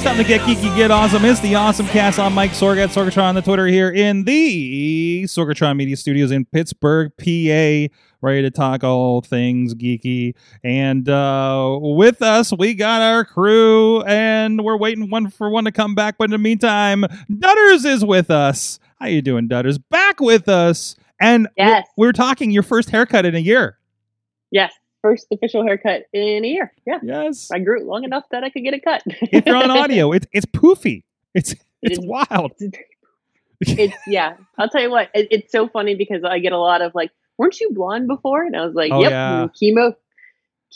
It's time to get geeky, get awesome. It's the Awesome Cast. I'm Mike Sorgat, Sorgatron on the Twitter here in the Sorgatron Media Studios in Pittsburgh, PA. Ready to talk all things geeky. And uh, with us, we got our crew, and we're waiting one for one to come back. But in the meantime, Dutters is with us. How you doing, Dutters? Back with us. And Yes. we we're talking your first haircut in a year. Yes. First official haircut in a year. Yeah. Yes. I grew it long enough that I could get it cut. if you're on audio, it's it's poofy. It's it's wild. it's yeah. I'll tell you what. It, it's so funny because I get a lot of like, "Weren't you blonde before?" And I was like, Oh, "Yep." yeah. Chemo,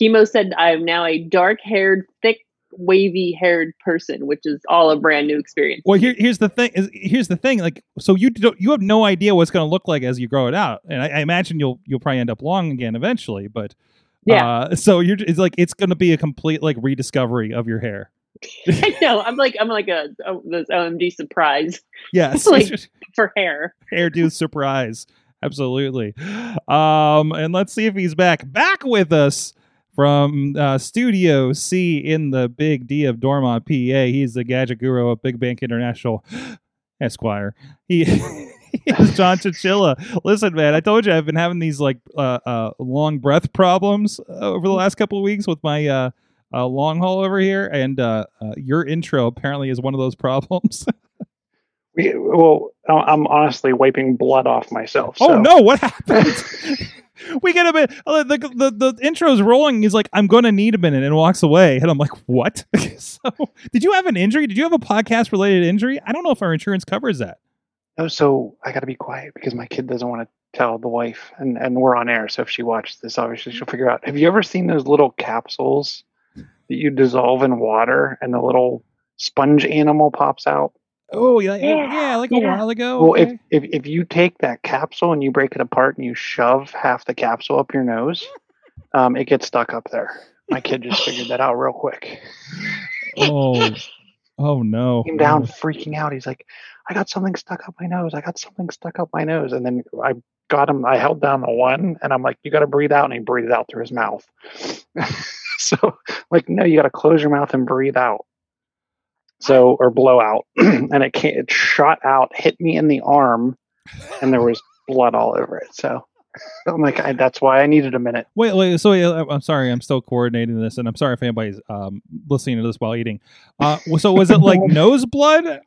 chemo said I'm now a dark-haired, thick, wavy-haired person, which is all a brand new experience. Well, here, here's the thing. Is here's the thing. Like, so you don't, you have no idea what's going to look like as you grow it out, and I, I imagine you'll you'll probably end up long again eventually. But Yeah. uh, so you're it's like it's going to be a complete like rediscovery of your hair. I know. I'm like I'm like a, a this OMG surprise Yes, Like- for hair. hairdo surprise. Absolutely. Um, and let's see if he's back. Back with us from uh, Studio C in the Big D of Dormont, PA. He's the gadget guru of Big Bank International, Esquire. He. is John Chichilla. Listen, man, I told you I've been having these like uh, uh, long breath problems uh, over the last couple of weeks with my uh, uh, long haul over here, and uh, uh, your intro apparently is one of those problems. We, well, I'm honestly wiping blood off myself. Oh no! What happened? we get a bit. The, the the intro's rolling. He's like, "I'm going to need a minute," and walks away. And I'm like, "What?" so, did you have an injury? Did you have a podcast related injury? I don't know if our insurance covers that. Oh, so I got to be quiet because my kid doesn't want to tell the wife, and and we're on air. So if she watches this, obviously she'll figure out. Have you ever seen those little capsules that you dissolve in water, and the little sponge animal pops out? Oh yeah, yeah, Yeah, yeah like a yeah. while ago. Well, okay. if, if if you take that capsule and you break it apart and you shove half the capsule up your nose, um, it gets stuck up there. My kid just figured that out real quick. oh, oh no! came down freaking out. He's like, I got something stuck up my nose. I got something stuck up my nose. And then I got him, I held down the one and I'm like, you got to breathe out. And he breathed out through his mouth. so, like, no, you got to close your mouth and breathe out. So, or blow out. and it, came, it shot out, hit me in the arm, and there was blood all over it. So, I'm like, I, that's why I needed a minute. Wait, wait. So uh, I'm sorry. I'm still coordinating this, and I'm sorry if anybody's um, listening to this while eating. Uh, so was it like nose blood uh,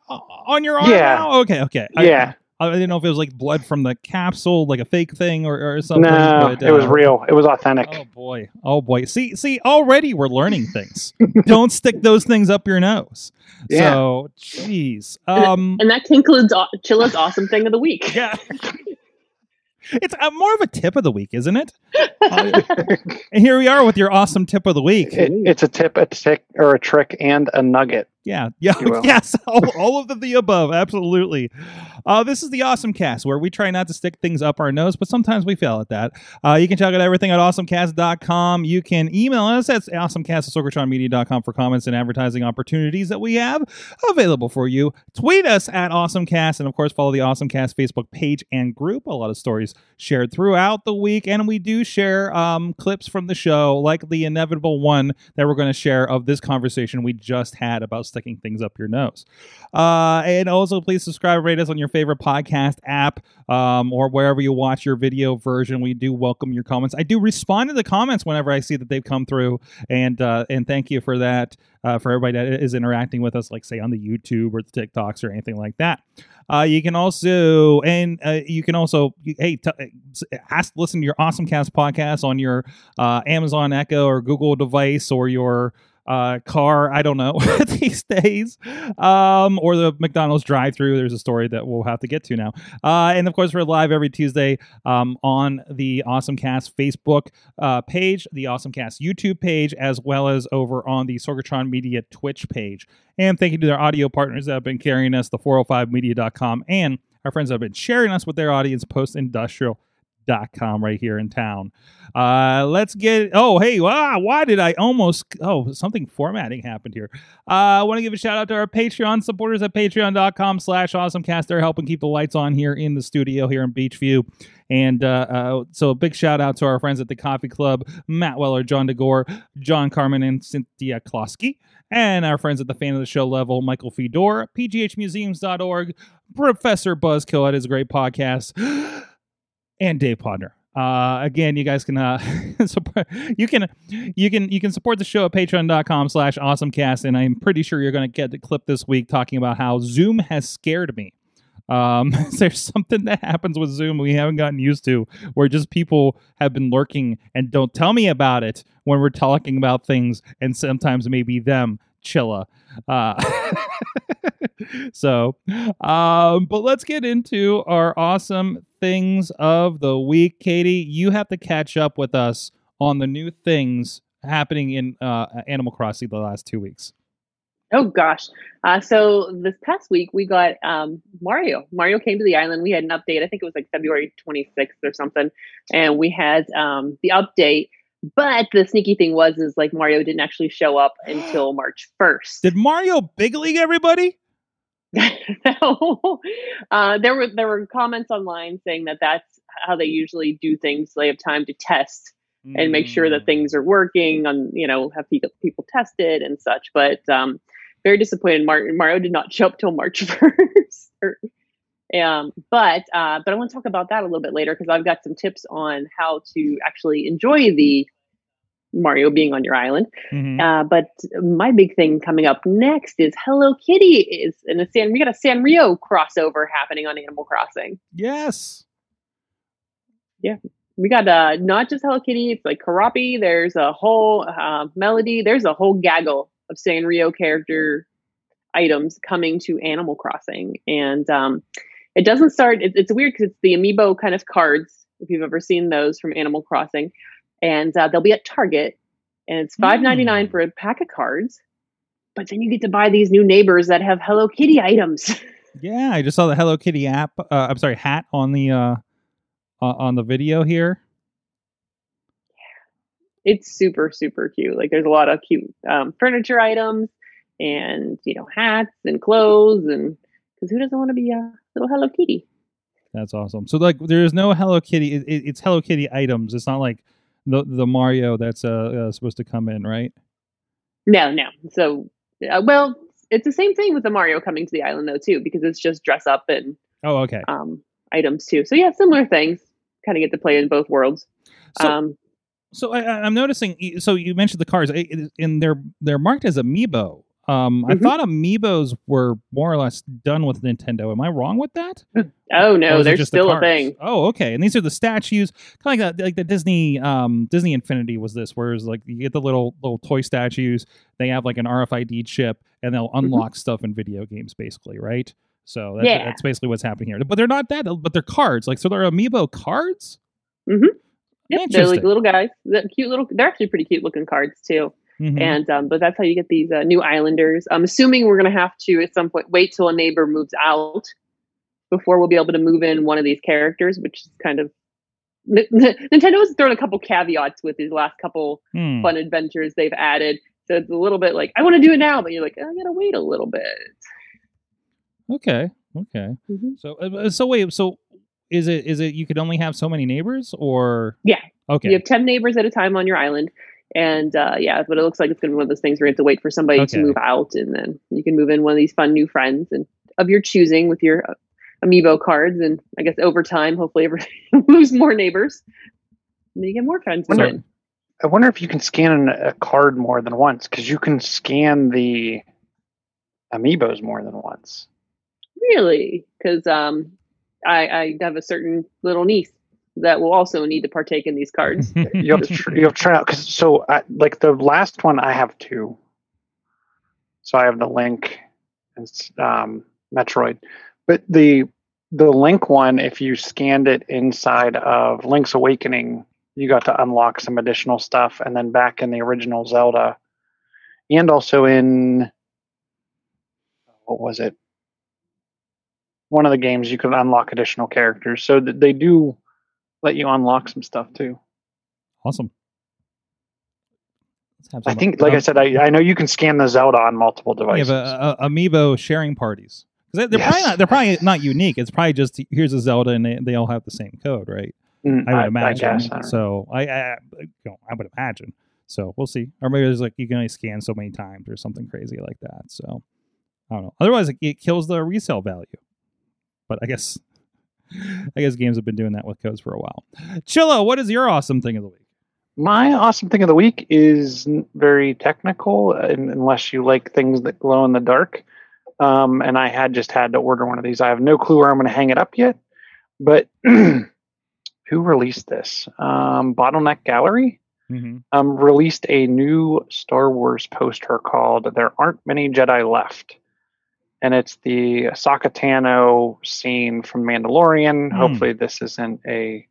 on your arm? Yeah. now? Okay. Okay. I- yeah. I didn't know if it was like blood from the capsule, like a fake thing or, or something. No, but, it was uh, real. It was authentic. Oh boy. Oh boy. See, see, already we're learning things. Don't stick those things up your nose. Yeah. So, jeez. Um, And that concludes Aw- Chilla's awesome thing of the week. yeah. It's uh, more of a tip of the week, isn't it? Uh, and here we are with your awesome tip of the week. It, it's a tip, a tick, or a trick, and a nugget. Yeah, yeah, yes, all, all of the, the above, absolutely. Uh, this is the Awesome Cast, where we try not to stick things up our nose, but sometimes we fail at that. Uh, you can check out everything at awesomecast.com. You can email us at awesomecast at sorgatronmedia.com for comments and advertising opportunities that we have available for you. Tweet us at awesomecast, and of course, follow the Awesomecast Facebook page and group. A lot of stories shared throughout the week, and we do share um, clips from the show, like the inevitable one that we're going to share of this conversation we just had about sticking things up your nose. Uh, and also, please subscribe, rate us on your favorite podcast app um, or wherever you watch your video version. We do welcome your comments. I do respond to the comments whenever I see that they've come through, and uh, and thank you for that. Uh, for everybody that is interacting with us, like say on the YouTube or the TikToks or anything like that. Uh, you can also and uh, you can also hey t- ask listen to your awesome cast podcast on your uh, Amazon Echo or Google device or your uh, car. I don't know these days, um, or the McDonald's drive-through. There's a story that we'll have to get to now, uh, and of course we're live every Tuesday um, on the Awesome Cast Facebook uh, page, the Awesome Cast YouTube page, as well as over on the Sorgatron Media Twitch page. And thank you to their audio partners that have been carrying us, the 405media.com, and our friends that have been sharing us with their audience, Post Industrial dot com right here in town. Uh, let's get. Oh, hey, wow, why did I almost? Oh, something formatting happened here. Uh, I want to give a shout out to our Patreon supporters at patreon.com slash awesomecast. They're helping keep the lights on here in the studio here in Beechview. And uh, uh, so a big shout out to our friends at the Coffee Club, Matt Weller, John DeGore, John Carmen, and Cynthia Klosky. And our friends at the fan of the show level, Michael Fedor, pghmuseums.org, Professor Buzzkill at his great podcast, and Dave Podner. Uh, again, you guys can uh, support, you can you can you can support the show at patreon.com slash awesomecast and I'm pretty sure you're gonna get the clip this week talking about how Zoom has scared me. Um, there's something that happens with Zoom we haven't gotten used to, where just people have been lurking and don't tell me about it when we're talking about things, and sometimes maybe them chilla. Uh, so, um, but let's get into our awesome things of the week. Katie, you have to catch up with us on the new things happening in uh, Animal Crossing the last two weeks. Oh gosh. Uh, so this past week we got um, Mario. Mario came to the island. We had an update. I think it was like February 26th or something, and we had um, the update. But the sneaky thing was, is like Mario didn't actually show up until March 1st. Did Mario big league everybody? no. uh, there were there were comments online saying that that's how they usually do things. They have time to test and make sure that Mm. things are working on you know have people people tested and such but um very disappointed Mar- mario did not show up till march 1st Or- um but uh but i want to talk about that a little bit later because i've got some tips on how to actually enjoy the mario being on your island Mhm. uh but my big thing coming up next is hello kitty is in a san we got a sanrio crossover happening on animal crossing Yes. Yeah. We got uh not just Hello Kitty, it's like Keroppi. There's a whole uh, melody. There's a whole gaggle of Sanrio character items coming to Animal Crossing, and um, it doesn't start. It, it's weird because it's the amiibo kind of cards. If you've ever seen those from Animal Crossing, and uh, they'll be at Target, and it's five ninety nine Hmm. for a pack of cards. But then you get to buy these new neighbors that have Hello Kitty items. Yeah, I just saw the Hello Kitty app. Uh, I'm sorry, hat on the uh, uh, on the video here. it's super super cute like there's a lot of cute um, furniture items and you know hats and clothes and because who doesn't want to be a little hello kitty That's awesome. So like, there is no Hello Kitty. It, it- it's Hello Kitty items. It's not like the the Mario that's uh, uh supposed to come in, right? no no so uh, well it's the same thing with the mario coming to the island though too because it's just dress up and Oh, okay. um, items too so yeah similar things kind of get to play in both worlds So, um, so I, I'm noticing. So you mentioned the cars, and they're they're marked as amiibo. Um, I Mhm. thought amiibos were more or less done with Nintendo. Am I wrong with that? oh no they're just the still a thing Oh, okay. And these are the statues, kind of like that, like the Disney, um, Disney Infinity was this, whereas like you get the little little toy statues. They have like an RFID chip, and they'll unlock stuff in video games, basically, right? So that, Yeah. that's basically what's happening here. But they're not that, but they're cards. Like so, they're amiibo cards. Mm-hmm. Yep, they're like little guys they're cute little they're actually pretty cute looking cards too Mhm. and um, but that's how you get these uh, new islanders i'm assuming we're going to have to at some point wait till a neighbor moves out before we'll be able to move in one of these characters which is kind of nintendo has thrown a couple caveats with these last couple Hmm. fun adventures they've added so it's a little bit like i want to do it now but you're like "Oh, i gotta wait a little bit Okay. Okay. Mhm. So uh, so wait. So is it is it you could only have so many neighbors or Yeah. Okay. you have 10 neighbors at a time on your island and uh, yeah but it looks like it's going to be one of those things where you have to wait for somebody Okay. to move out and then you can move in one of these fun new friends and of your choosing with your uh, amiibo cards and i guess over time hopefully everybody moves more neighbors and you get more friends Wonder- I wonder if you can scan a card more than once because you can scan the amiibos more than once. really because um, I, I have a certain little niece that will also need to partake in these cards. You'll tr- you have to try out because so I, like the last one I have two. So I have the Link and um, Metroid, but the the Link one, if you scanned it inside of Link's Awakening, you got to unlock some additional stuff, and then back in the original Zelda, and also in what was it? One of the games you could unlock additional characters, so that they do let you unlock some stuff too. Awesome. I think, like I said, I, I know you can scan the Zelda on multiple Yeah, devices. but uh, amiibo sharing parties. 'Cause they- they're Yes. probably not. They're probably not unique. It's probably just here's a Zelda, and they, they all have the same code, right? Mm, I would imagine. guess, I don't so I, I, you know, I would imagine. So we'll see. Or maybe there's like you can only scan so many times or something crazy like that. So I don't know. Otherwise, it, it kills the resale value. But I guess, I guess games have been doing that with codes for a while. Chilla, what is your awesome thing of the week? My awesome thing of the week is very technical, uh, unless you like things that glow in the dark. Um, and I had just had to order one of these. I have no clue where I'm going to hang it up yet. But who released this? Um, Bottleneck Gallery Mm-hmm. um, released a new Star Wars poster called "There Aren't Many Jedi Left," and it's the Ahsoka Tano scene from Mandalorian. Hmm. Hopefully, this isn't a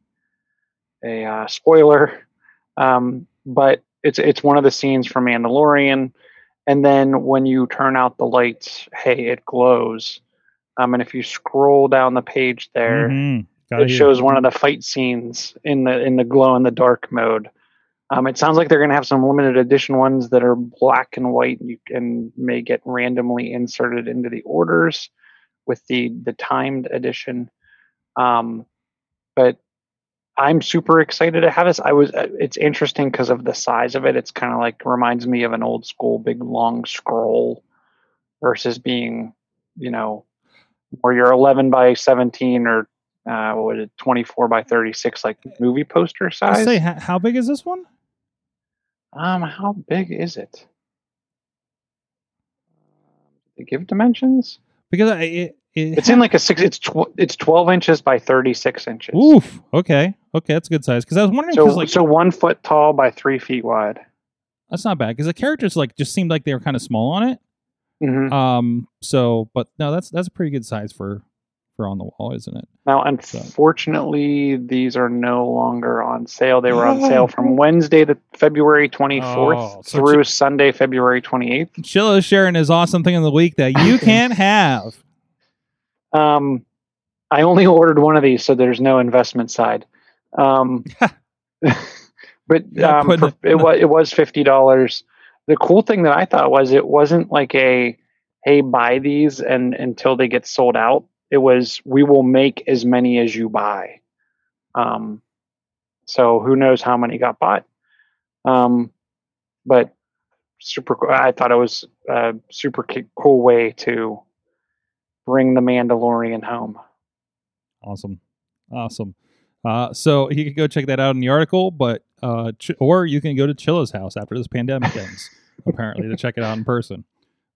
a uh, spoiler, um, but it's it's one of the scenes from Mandalorian. And then when you turn out the lights, hey, it glows. Um, and if you scroll down the page there, Mm-hmm. it shows one of the fight scenes in the in the glow in the dark mode. Um, it sounds like they're going to have some limited edition ones that are black and white and, you, and may get randomly inserted into the orders with the the timed edition. Um, but I'm super excited to have this. I was. uh, It's interesting because of the size of it. It's kind of like reminds me of an old school big long scroll versus being, you know, where you're 11 by 17 or uh, what was it, 24 by 36, like movie poster size. I say, how big is this one? Um, how big is it? Did they give dimensions? Because I, it, it It's in like a six. It's tw- it's 12 inches by 36 inches. Oof. Okay. Okay, that's a good size. Because I was wondering, So like so one foot tall by three feet wide. that's not bad. Because the characters like just seemed like they were kind of small on it. hmm Um. So, but no, that's that's a pretty good size for for on the wall, isn't it? Now, unfortunately, these are no longer on sale. They were on sale from Wednesday, the February 24th, Oh, so through Sunday, February 28th. Chilla is sharing his awesome thing of the week that you can't have. Um, I only ordered one of these, so there's no investment side. Um, but Yeah, um, for, it- it was it was fifty dollars. The cool thing that I thought was it wasn't like a hey buy these and until they get sold out. It was we will make as many as you buy. Um, so who knows how many got bought? Um, but super. I thought it was a super cool way to bring the Mandalorian home. Awesome. Awesome. Uh, so you can go check that out in the article, but uh, ch- or you can go to Chilla's house after this pandemic ends, apparently, to check it out in person.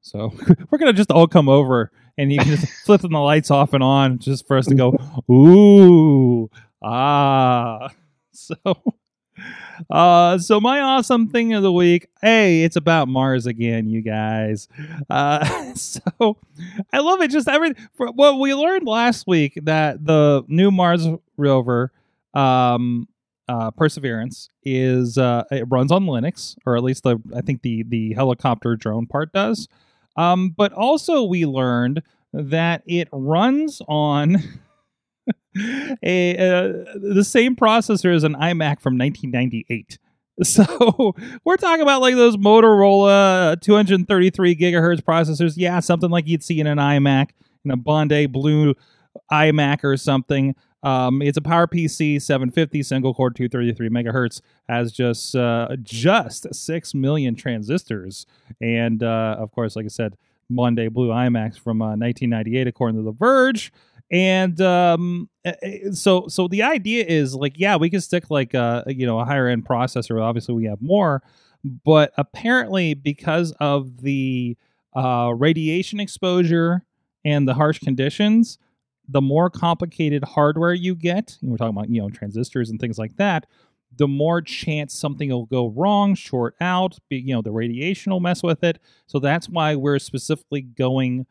So we're gonna just all come over and you can just flipping the lights off and on just for us to go, ooh, ah. So uh so my awesome thing of the week, hey, it's about Mars again, you guys. Uh so I love it. Just every for, well, we learned last week that the new Mars rover, um, uh, Perseverance, is uh, it runs on Linux, or at least the I think the the helicopter drone part does. Um, but also we learned that it runs on a uh, the same processor as an iMac from 1998. So we're talking about like those Motorola 233 gigahertz processors. Yeah, something like you'd see in an iMac, in a Bondi Blue iMac or something. Um, it's a PowerPC 750 single core 233 megahertz has just uh, just six million transistors, and uh, of course, like I said, Bondi Blue iMacs from uh, 1998, according to The Verge. And um, eh, eh, so so the idea is like, yeah, we can stick like uh, you know a higher end processor. Obviously, we have more, but apparently because of the uh, radiation exposure and the harsh conditions, the more complicated hardware you get, we're talking about you know transistors and things like that, the more chance something will go wrong, short out, be, you know, the radiation will mess with it. So that's why we're specifically going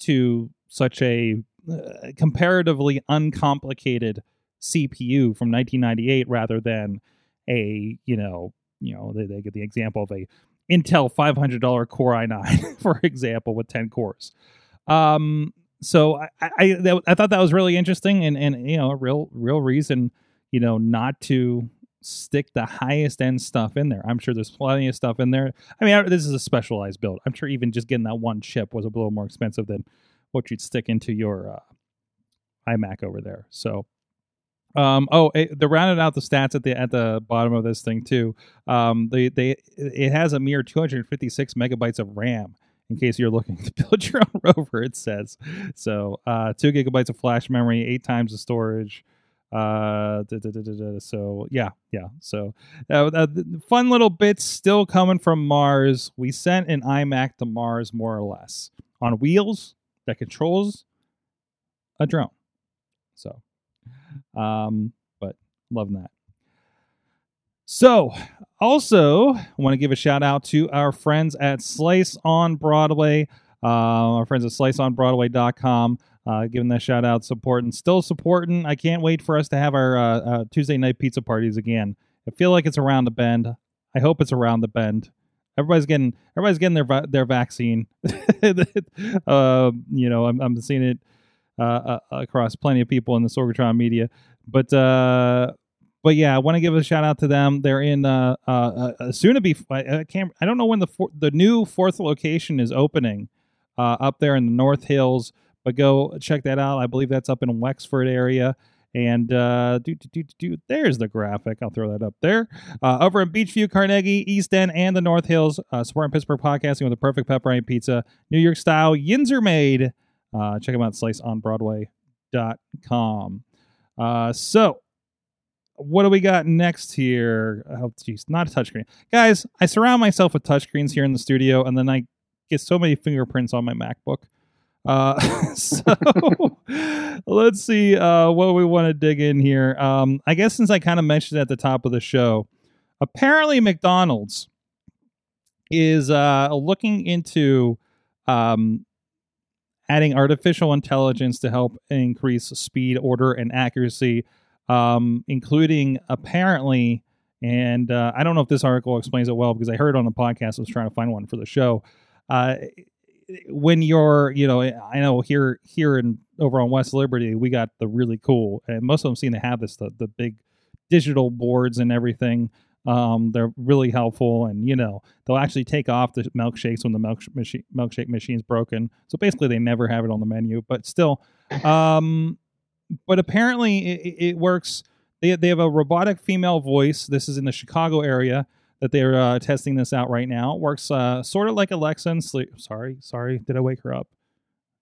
to such a uh, comparatively uncomplicated CPU from 1998 rather than a, you know, you know, they, they get the example of a Intel $500 Core i9, for example, with 10 cores. Um, so I I, that, I thought that was really interesting and and you know a real real reason you know not to stick the highest end stuff in there. I'm sure there's plenty of stuff in there. I mean, I- this is a specialized build. I'm sure even just getting that one chip was a little more expensive than what you'd stick into your uh, iMac over there. So. Um, oh, it, they rounded out the stats at the at the bottom of this thing too. Um, they they it has a mere 256 megabytes of RAM, in case you're looking to build your own rover, it says. So, uh, two gigabytes of flash memory, eight times the storage. Uh, da, da, da, so yeah, yeah. So, uh, uh, fun little bits still coming from Mars. We sent an iMac to Mars, more or less, on wheels that controls a drone. So, um, but loving that. So, also, want to give a shout out to our friends at Slice on Broadway, uh, our friends at sliceonbroadway.com. Uh, giving that shout out, supporting, still supporting. I can't wait for us to have our uh, uh, Tuesday night pizza parties again. I feel like it's around the bend. I hope it's around the bend. Everybody's getting everybody's getting their va- their vaccine. uh, you know, I'm, I'm seeing it uh, uh, across plenty of people in the Sorgatron media, but uh, but yeah, I want to give a shout out to them. They're in uh, uh, uh soon to be. I, I can't. I don't know when the four, the new fourth location is opening uh, up there in the North Hills, but go check that out. I believe that's up in Wexford area. And uh, do, do, do, there's the graphic. I'll throw that up there. Uh, over in Beechview, Carnegie, East End, and the North Hills, uh, supporting Pittsburgh podcasting with the perfect pepperoni pizza, New York style. Yins are made. Uh, check them out, sliceonbroadway.com. Uh, so, what do we got next here? Oh, geez, not a touchscreen. Guys, I surround myself with touchscreens here in the studio, and then I get so many fingerprints on my MacBook. Uh, so let's see uh, what we want to dig in here. Um, I guess since I kind of mentioned at the top of the show, apparently McDonald's is uh, looking into um, adding artificial intelligence to help increase speed, order, and accuracy, um, including apparently. And uh, I don't know if this article explains it well because I heard on the podcast. I was trying to find one for the show. Uh, when you're, you know, I know here here in over on West Liberty, we got the really cool, and most of them seem to have this the the big digital boards and everything. Um, they're really helpful, and you know they'll actually take off the milkshakes when the milk machine milkshake machine's broken. So basically, they never have it on the menu, but still. Um, but apparently, it, it- works. They they have a robotic female voice. This is in the Chicago area that they're uh, testing this out right now. It works uh, sort of like Alexa and sleep. Sorry, sorry, did I wake her up?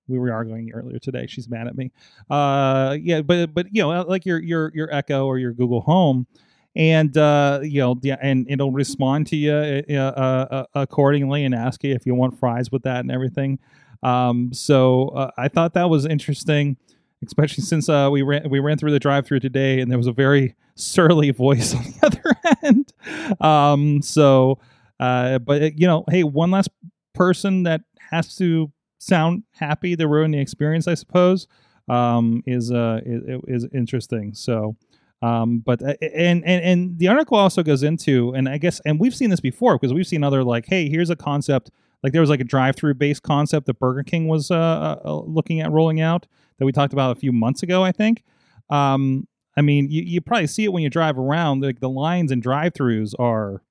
We were arguing earlier today. She's mad at me. Uh, yeah, but but you know, like your your your Echo or your Google Home, and uh, you know, yeah, and it'll respond to you uh, uh, uh, accordingly and ask you if you want fries with that and everything. Um, so uh, I thought that was interesting, especially since uh, we ran we ran through the drive-through today, and there was a very surly voice on the other end. Um, so, uh, but uh, you know, hey, one last person that has to sound happy to ruin the experience, I suppose, um, is uh is, is interesting. So. Um, but uh, and, and and the article also goes into, and I guess, and we've seen this before because we've seen other like, hey, here's a concept. Like there was like a drive-through based concept that Burger King was uh, uh, looking at rolling out that we talked about a few months ago, I think. Um, I mean, you, you probably see it when you drive around. Like the lines and drive-throughs are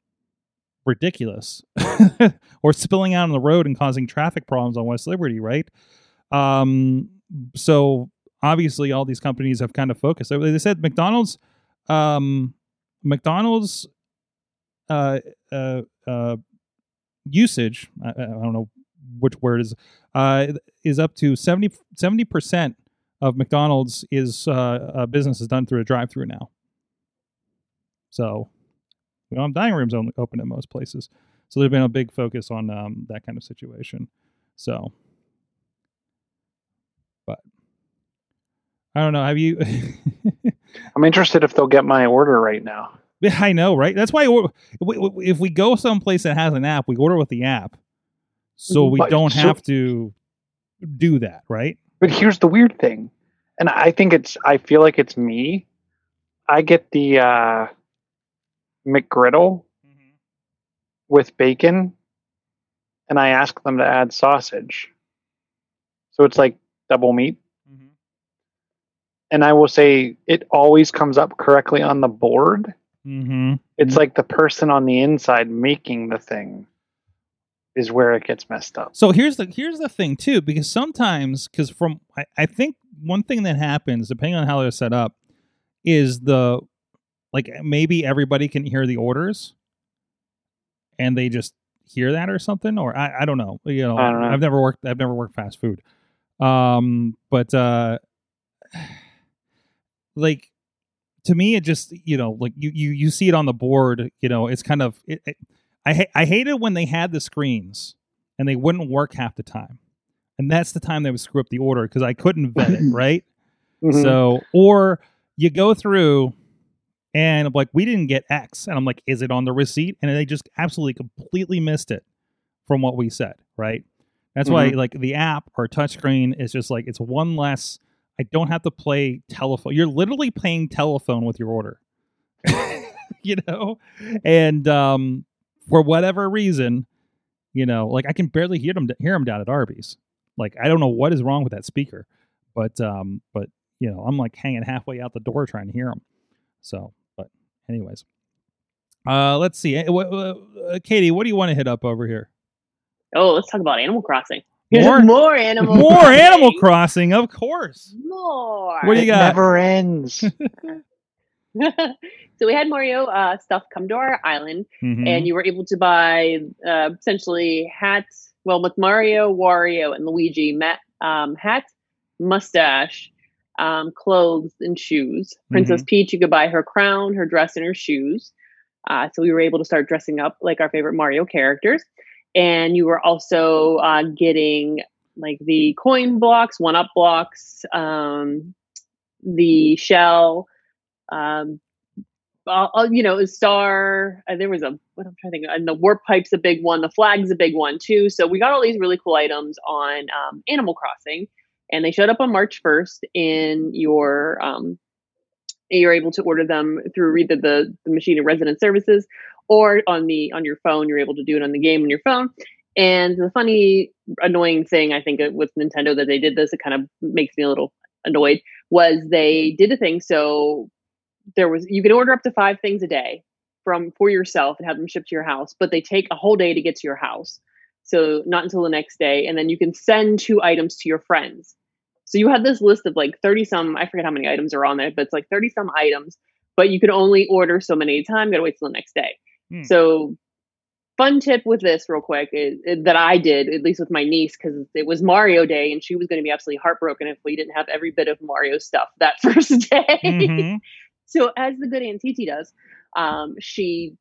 ridiculous, or spilling out on the road and causing traffic problems on West Liberty, right? Um, so obviously, all these companies have kind of focused. They said McDonald's, um, McDonald's, uh, uh, uh, usage. I, I don't know which word is uh, is up to 70 percent of McDonald's is uh, uh, business is done through a drive-through now. So we don't have dining rooms only open in most places. So there's been a big focus on um, that kind of situation. So, but I don't know. Have you? I'm interested if they'll get my order right now. Yeah, I know, right? That's why if we go someplace that has an app, we order with the app, so we But- don't so- have to do that, right? But here's the weird thing, and I think it's I feel like it's me. I get the uh, McGriddle with bacon, and I ask them to add sausage. So it's like double meat, and I will say it always comes up correctly on the board. Mm-hmm. It's like the person on the inside making the thing is where it gets messed up. So here's the here's the thing too, because sometimes because from I, I think one thing that happens depending on how they're set up is the like maybe everybody can hear the orders and they just hear that or something or I, I don't know you know, I don't know. I've never worked I've never worked fast food um but uh like to me it just you know like you you you see it on the board you know it's kind of it, it, I ha- I hated when they had the screens and they wouldn't work half the time, and that's the time they would screw up the order because I couldn't vet it right. Mhm. So or you go through and I'm like we didn't get X, and I'm like is it on the receipt? And they just absolutely completely missed it from what we said right. That's why like the app or touchscreen is just like it's one less. I don't have to play telephone. You're literally playing telephone with your order. you know? And um for whatever reason, you know, like I can barely hear them hear them down at Arby's. Like I don't know what is wrong with that speaker, but um, but you know, I'm like hanging halfway out the door trying to hear them. So, but anyways, uh, let's see, Eh, uh, Katie, what do you want to hit up over here? Oh, let's talk about Animal Crossing. More- more Animal More Crossing. Animal Crossing, of course. More. What do you it got? never ends. so we had Mario uh, stuff come to our island, Mhm. and you were able to buy uh, essentially hats. Well, with Mario, Wario, and Luigi, met um, hat, mustache, um, clothes, and shoes. Princess Peach, you could buy her crown, her dress, and her shoes. Uh, so we were able to start dressing up like our favorite Mario characters. And you were also uh, getting like the coin blocks, one up blocks, um, the shell, um, you know, a star. Uh, there was a what I'm trying to think, and the warp pipe's a big one. The flag's a big one too. So we got all these really cool items on um, Animal Crossing, and they showed up on March 1st in your. Um, you're able to order them through either the, the machine of resident services or on the on your phone. You're able to do it on the game on your phone. And the funny, annoying thing I think uh, with Nintendo that they did this, it kind of makes me a little annoyed, was they did a thing so there was you can order up to five things a day from for yourself and have them shipped to your house, but they take a whole day to get to your house. So not until the next day, and then you can send two items to your friends. So you had this list of like 30 some, I forget how many items are on there, but it's like 30 some items, but you could only order so many at a time, gotta wait till the next day. Hmm. So fun tip with this real quick is, is that I did, at least with my niece, because it was Mario Day and she was gonna be absolutely heartbroken if we didn't have every bit of Mario stuff that first day. Mhm. So as the good Aunt Titi does, um, she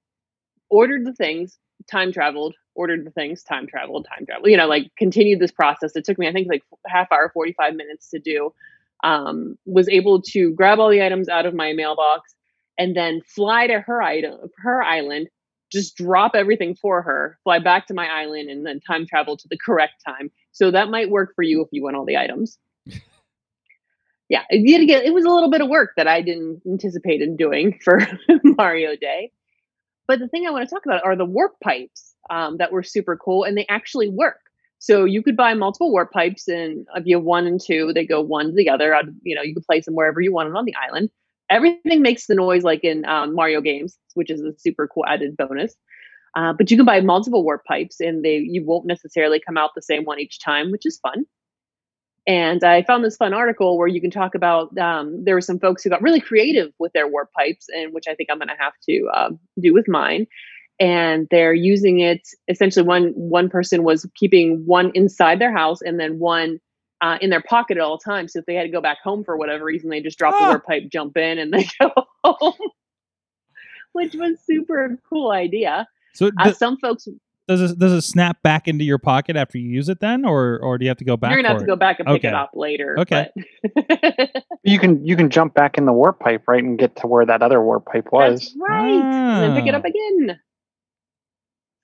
ordered the things, time traveled, ordered the things, time traveled, time traveled. You know, like continued this process. It took me, I think, like half hour, forty five minutes to do. Um, was able to grab all the items out of my mailbox and then fly to her item, her island. Just drop everything for her, fly back to my island, and then time travel to the correct time. So that might work for you if you want all the items yeah, it, get- it was a little bit of work that I didn't anticipate in doing for Mario Day. But the thing I want to talk about are the warp pipes um, that were super cool, and they actually work. So you could buy multiple warp pipes, and if you have one and two, they go one to the other. You know, you could place them wherever you wanted on the island. Everything makes the noise like in um, Mario games, which is a super cool added bonus. Uh, but you can buy multiple warp pipes, and they you won't necessarily come out the same one each time, which is fun. And I found this fun article where you can talk about um, there were some folks who got really creative with their warp pipes, and which I think I'm going to have to uh, do with mine. And they're using it essentially. One one person was keeping one inside their house, and then one uh, in their pocket at all times. So if they had to go back home for whatever reason, they just drop the Ah. warp pipe, jump in, and they go home. Which was super cool idea. So Uh, th- some folks, Does it does it snap back into your pocket after you use it then, or or do you have to go back? You're gonna have to it? go back and pick Okay. it up later. Okay. You can you can jump back in the warp pipe right and get to where that other warp pipe was. That's right. And then pick it Ah. up again.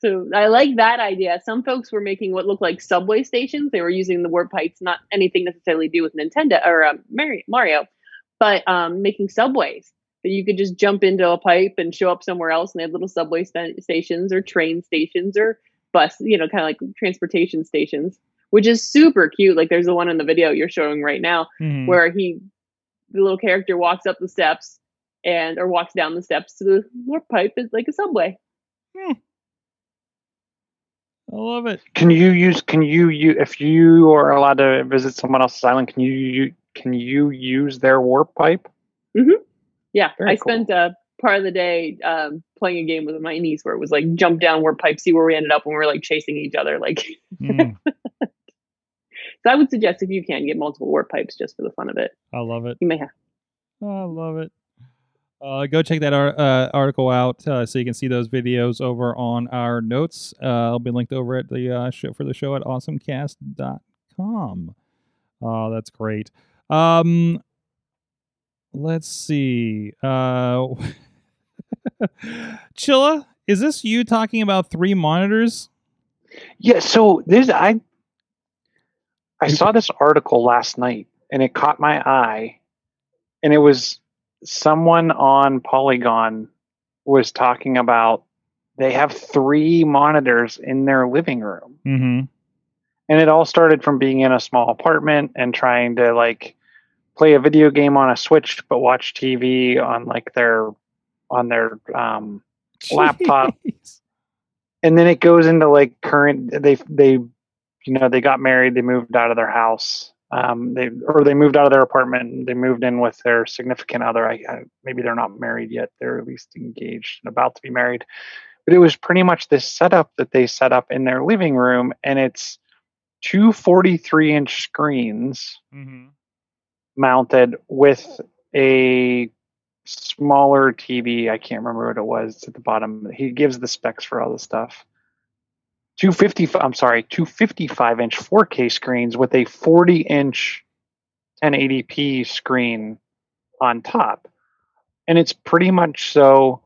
So I like that idea. Some folks were making what looked like subway stations. They were using the warp pipes, not anything necessarily to do with Nintendo or um, Mari- Mario, but um, making subways. That you could just jump into a pipe and show up somewhere else, and they have little subway sta- stations or train stations or bus, you know, kind of like transportation stations, which is super cute. Like there's the one in the video you're showing right now Mhm. where he the little character walks up the steps and or walks down the steps to the warp pipe is like a subway. I love it. Can you use can you you if you are allowed to visit someone else's island, can you, you can you use their warp pipe? Yeah, Very I cool. spent uh, part of the day um, playing a game with my niece where it was like jump down warp pipe, see where we ended up and we were like chasing each other. Like, Mm, so I would suggest if you can get multiple warp pipes just for the fun of it, I love it. you may have. I love it. Uh, go check that ar- uh, article out uh, so you can see those videos over on our notes. Uh, I'll be linked over at the uh, show for the show at awesomecast.com. Oh, that's great. Um, let's see. Uh, Chilla, is this you talking about three monitors? Yeah, so this I I saw this article last night and it caught my eye and it was someone on Polygon was talking about they have three monitors in their living room. Mm-hmm. And it all started from being in a small apartment and trying to like play a video game on a Switch but watch TV on like their on their um Laptop. and then it goes into like current they they you know they got married they moved out of their house um they or they moved out of their apartment and they moved in with their significant other I, I maybe they're not married yet they're at least engaged and about to be married but it was pretty much this setup that they set up in their living room and it's two 43 inch screens Mm-hmm. Mounted with a smaller TV. I can't remember what it was at the bottom. He gives the specs for all the stuff. 250 I'm sorry, 255 inch 4K screens with a 40 inch 1080p screen on top. And it's pretty much so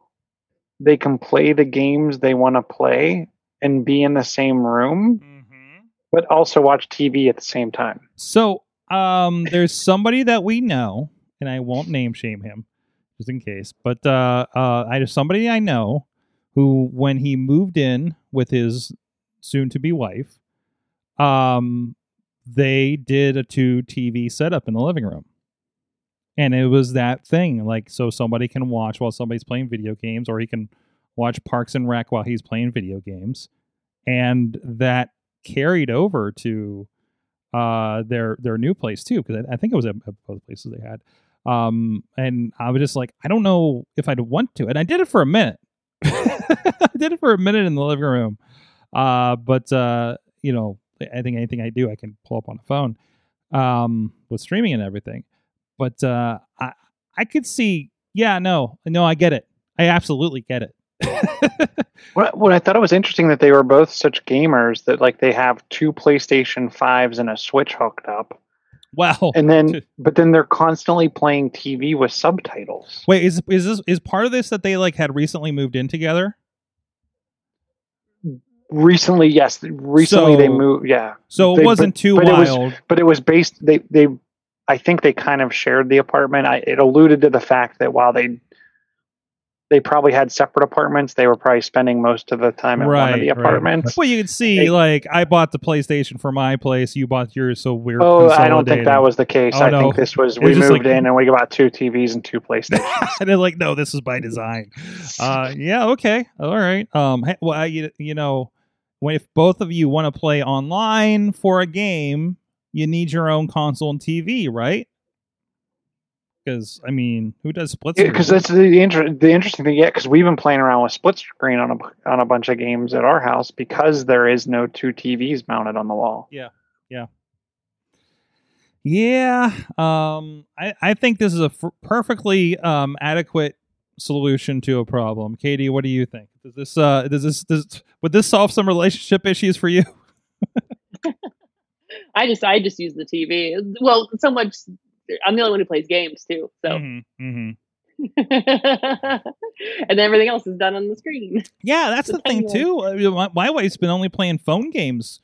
they can play the games they want to play and be in the same room, Mm-hmm. but also watch TV at the same time. So, um, there's somebody that we know, and I won't name shame him, just in case. But uh, uh, I have somebody I know who, when he moved in with his soon-to-be wife, um, they did a two TV setup in the living room, and it was that thing, like so somebody can watch while somebody's playing video games, or he can watch Parks and Rec while he's playing video games, and that carried over to uh their their new place too because I, I think it was at, at both places they had. Um and i was just like i don't know if i'd want to and i did it for a minute. I did it for a minute in the living room. Uh but uh you know i think anything i do i can pull up on a phone um with streaming and everything. But uh i i could see yeah no no i get it. I absolutely get it What, what I thought it was interesting that they were both such gamers that like they have two PlayStation fives and a Switch hooked up, wow and then but then they're constantly playing TV with subtitles. wait is is this is part of this that they like had recently moved in together Recently, yes, recently they moved. Yeah, So it They- wasn't but- too but it was- wild. but it was based. They they, I think they kind of shared the apartment. I, it alluded to the fact that while they they probably had separate apartments, they were probably spending most of the time in one of the right. apartments. well, you could see They- like I bought the PlayStation for my place, you bought yours, so we're Oh, I don't think that was the case. Oh, I no. think this was It we was moved like- in and we got two TVs and two PlayStations. and they're like, no, this is by design. Uh, yeah, okay, all right. Um, well, I, you, you know, when if both of you want to play online for a game, you need your own console and TV, right? Because I mean, who does split screen? because that's the inter- the interesting thing. Yeah, because we've been playing around with split screen on a on a bunch of games at our house because there is no two TVs mounted on the wall. Yeah, yeah, yeah, um, I, I think this is a f- perfectly um, adequate solution to a problem. Katie, what do you think? Does this uh does this does would this solve some relationship issues for you? I just I just use the TV. Well, so much. I'm the only one who plays games too. So, Mhm, mhm. and everything else is done on the screen. Yeah, that's the thing too. Mean, my, my wife's been only playing phone games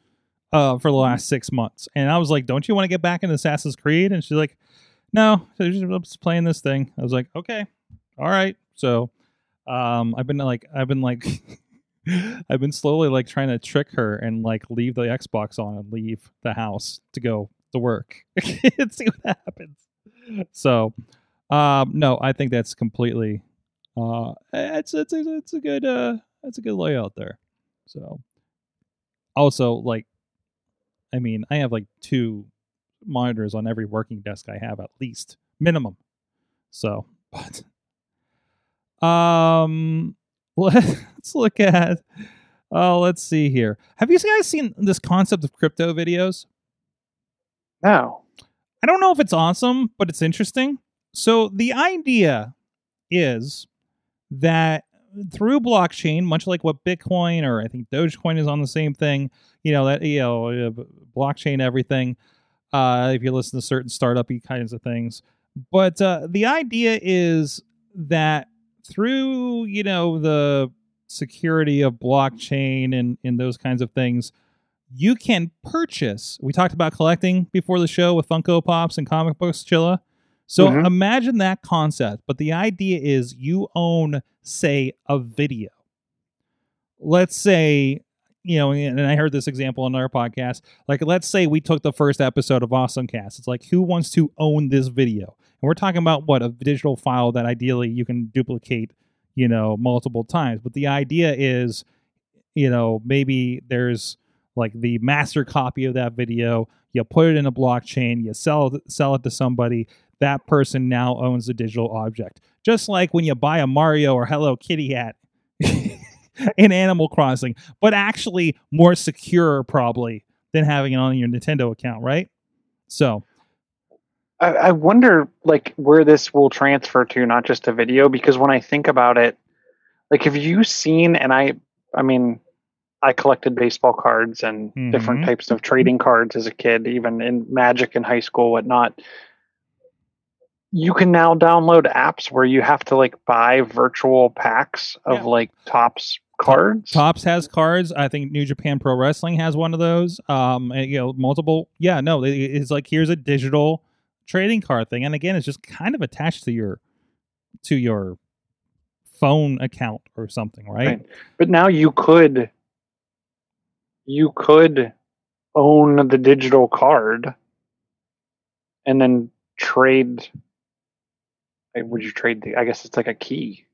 uh, for the last six months, and I was like, "Don't you want to get back into Assassin's Creed?" And she's like, "No, so she's just playing this thing." I was like, "Okay, all right." So, um, I've been like, I've been like, I've been slowly like trying to trick her and like leave the Xbox on and leave the house to go to work and see what happens. So, um, no, I think that's completely uh, it's it's a, it's a good uh, it's a good layout there. So, also like, I mean, I have like two monitors on every working desk I have at least minimum. So, but um, let's look at. Oh, let's see here. Have you guys seen this concept of crypto videos? No. I don't know if it's awesome, but it's interesting. So the idea is that through blockchain, much like what Bitcoin or I think Dogecoin is on the same thing, you know that you know blockchain everything. Uh, if you listen to certain startup kinds of things, but uh, the idea is that through you know the security of blockchain and and those kinds of things, you can purchase. We talked about collecting before the show with Funko Pops and comic books, Chilla. So Mhm. imagine that concept, but the idea is you own, say, a video. Let's say, you know, and I heard this example on our podcast. Like, let's say we took the first episode of Awesome Cast. It's like, who wants to own this video? And we're talking about what a digital file that ideally you can duplicate, you know, multiple times. But the idea is, you know, maybe there's like the master copy of that video. You put it in a blockchain. You sell it, sell it to somebody. That person now owns the digital object. Just like when you buy a Mario or Hello Kitty hat in Animal Crossing, but actually more secure probably than having it on your Nintendo account, right? So I, I wonder like where this will transfer to, not just a video, because when I think about it, like have you seen and I I mean I collected baseball cards and different Mhm. types of trading cards as a kid, even in magic in high school, whatnot. You can now download apps where you have to like buy virtual packs of Yeah. like Topps cards. Topps has cards. I think New Japan Pro Wrestling has one of those. Um, and, you know, multiple. Yeah, no, it- it's like here's a digital trading card thing, and again, it's just kind of attached to your to your phone account or something, right? Right. But now you could you could own the digital card and then trade would you trade the I guess it's like a key.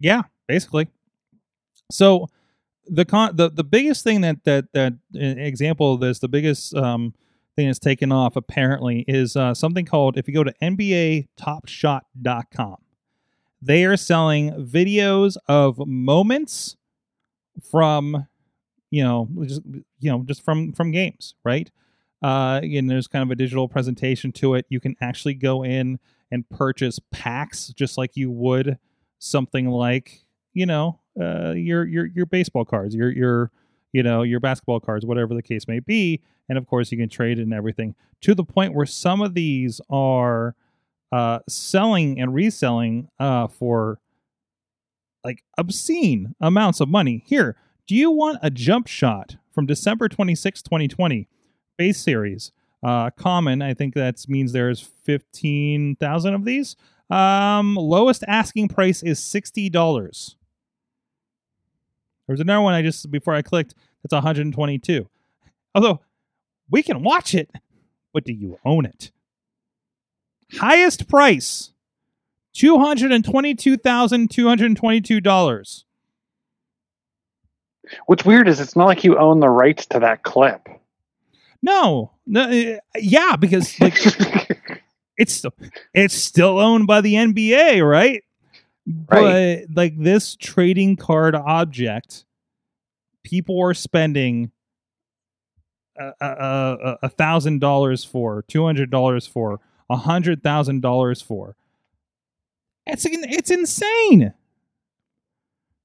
Yeah, basically. So the con the, the biggest thing that that that example of this, the biggest um thing that's taken off apparently is uh, something called if you go to nba NBATopShot.com, they are selling videos of moments from you know just you know just from from games, right? Uh, and there's kind of a digital presentation to it. You can actually go in and purchase packs just like you would something like you know uh, your your your baseball cards, your your you know your basketball cards, whatever the case may be, and of course you can trade and everything to the point where some of these are uh, selling and reselling uh, for like obscene amounts of money. Here, do you want a jump shot from December 26, 2020, base series? Uh, common, I think that means there's 15,000 of these. Um, lowest asking price is $60. There's another one I just, before I clicked, that's 122 Although we can watch it, but do you own it? Highest price $222,222. What's weird is it's not like you own the rights to that clip. No, no, uh, yeah, because like it's still it's still owned by the NBA, right? Right. But like this trading card object, people are spending a- thousand dollars for, two hundred dollars for, a hundred thousand dollars for. It's it's insane.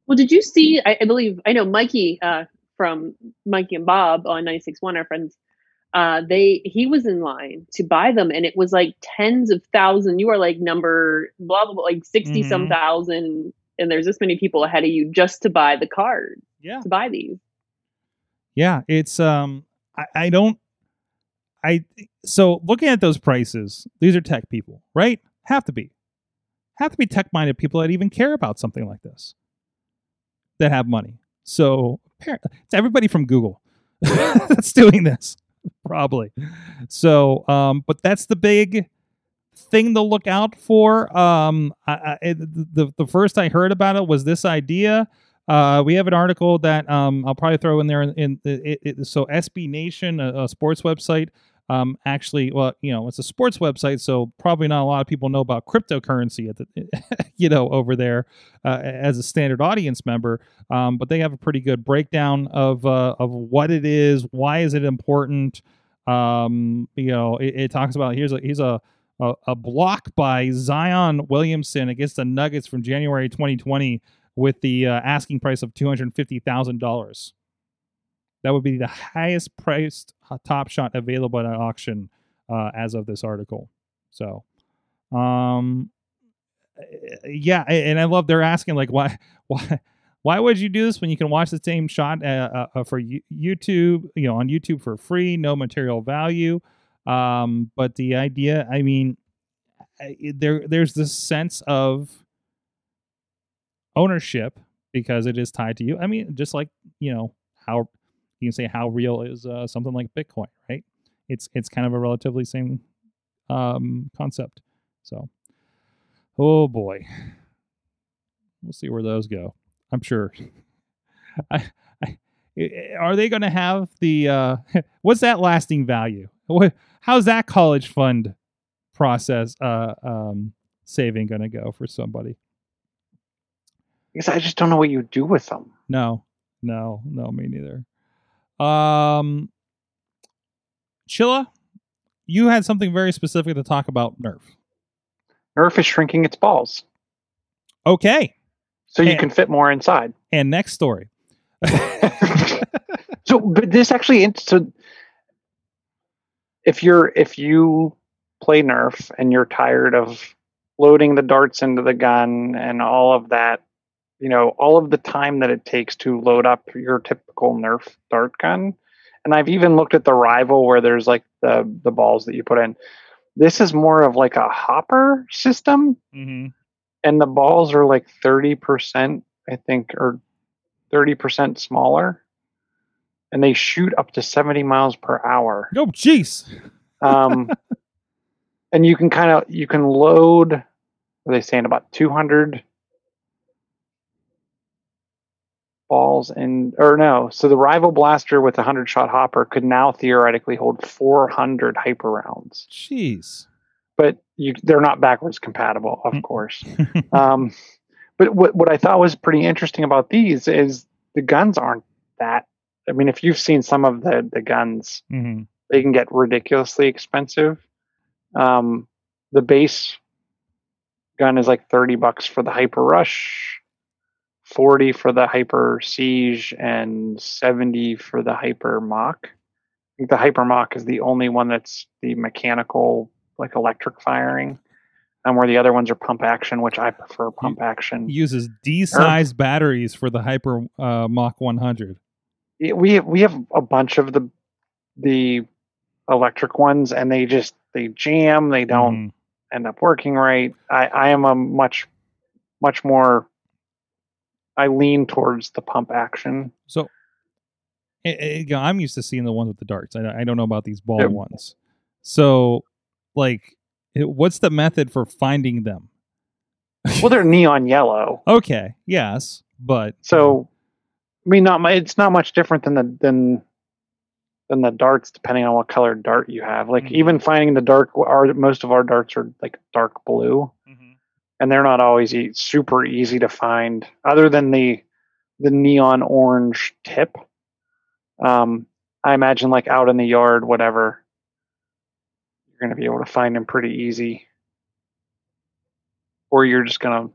Well, did you see? I, I believe I know Mikey uh, from Mikey and Bob on 96.1, our friends. Uh, they he was in line to buy them, and it was like tens of thousands. You are like number blah blah, blah like 60 some Mhm. thousand, and there's this many people ahead of you just to buy the card Yeah. to buy these. Yeah, it's um I, I don't I so looking at those prices, these are tech people, right? Have to be. Have to be tech minded people that even care about something like this. That have money. So it's everybody from Google that's doing this. Probably. So um but that's the big thing to look out for. Um I, I, the the first I heard about it was this idea uh, we have an article that um, I'll probably throw in there. In, in it, it, so SB Nation, a, a sports website, um, actually, well, you know, it's a sports website, so probably not a lot of people know about cryptocurrency at the, you know, over there uh, as a standard audience member. Um, but they have a pretty good breakdown of uh, of what it is, why is it important. Um, you know, it, it talks about here's a here's a a, block by Zion Williamson against the Nuggets from January 2020 with the uh, asking price of $250,000. That would be the highest priced uh, top shot available at auction uh, as of this article. So, um, yeah, and I love they're asking like why why why would you do this when you can watch the same shot uh, uh, for YouTube, you know, on YouTube for free, no material value. Um, but the idea, I mean, there there's this sense of ownership because it is tied to you. I mean, just like you know how you can say how real is uh, something like Bitcoin, right? It's it's kind of a relatively same um, concept. So, oh boy, we'll see where those go. I'm sure. I, I, are they going to have the uh, what's that lasting value? What how's that college fund process uh, um, saving going to go for somebody? Because I just don't know what you do with them. No, no, no, me neither. Um, Chilla, you had something very specific to talk about Nerf. Nerf is shrinking its balls, Okay, so you And- can fit more inside. and next story. so, but this actually, so if you're if you play Nerf and you're tired of loading the darts into the gun and all of that, you know, all of the time that it takes to load up your typical Nerf dart gun. And I've even looked at the rival where there's like the the balls that you put in. This is more of like a hopper system, mm-hmm. and the balls are like thirty percent, I think, or thirty percent smaller, and they shoot up to seventy miles per hour. Oh, jeez. Um, and you can kind of you can load. What are they saying about two hundred balls in, or no? So the rival blaster with a hundred shot hopper could now theoretically hold four hundred hyper rounds, Jeez. but you they're not backwards compatible, of Mm. course. um, but what what I thought was pretty interesting about these is the guns aren't that. I mean, if you've seen some of the the guns, hmm they can get ridiculously expensive. Um, the base gun is like thirty bucks for the Hyper Rush, forty for the Hyper Siege, and seventy for the Hyper Mach. I think the Hyper Mach is the only one that's the mechanical, like electric firing, and where the other ones are pump action, which I prefer pump action. Uses D-sized batteries for the Hyper uh, Mach 100. Yeah, we we have a bunch of the the electric ones, and they just they jam. They don't Mhm. end up working right. I I am a much much more. I lean towards the pump action. So, eh, eh, you know, I'm used to seeing the ones with the darts. I, I don't know about these ball Yeah. ones. So, like, eh, what's the method for finding them? Well, they're neon yellow, Okay, yes, but so I mean, not my, it's not much different than the than than the darts, depending on what color dart you have. Like Mhm. even finding the dark, our most of our darts are like dark blue. And they're not always e- super easy to find other than the the neon orange tip um i imagine like out in the yard whatever you're going to be able to find them pretty easy or you're just going to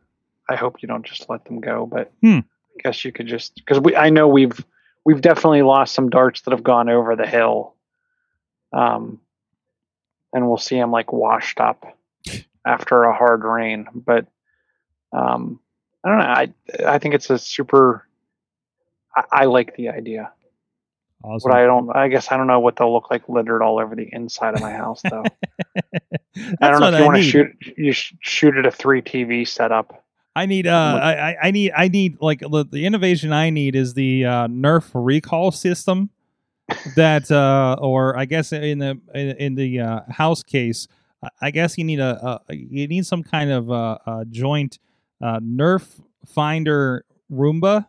i hope you don't just let them go but Hmm. guess you could just because we I know we've we've definitely lost some darts that have gone over the hill. Um, and we'll see them like washed up after a hard rain. But um, I don't know. I I think it's a super. I, I like the idea, Awesome. but I don't. I guess I don't know what they'll look like littered all over the inside of my house, though. I don't know if you want to shoot. You sh- shoot at a three TV setup. I need uh I, I- I need I need like the, the innovation I need is the uh, Nerf recall system that uh or I guess in the in, in the uh, house case I- guess you need a, a you need some kind of uh, uh joint uh Nerf finder Roomba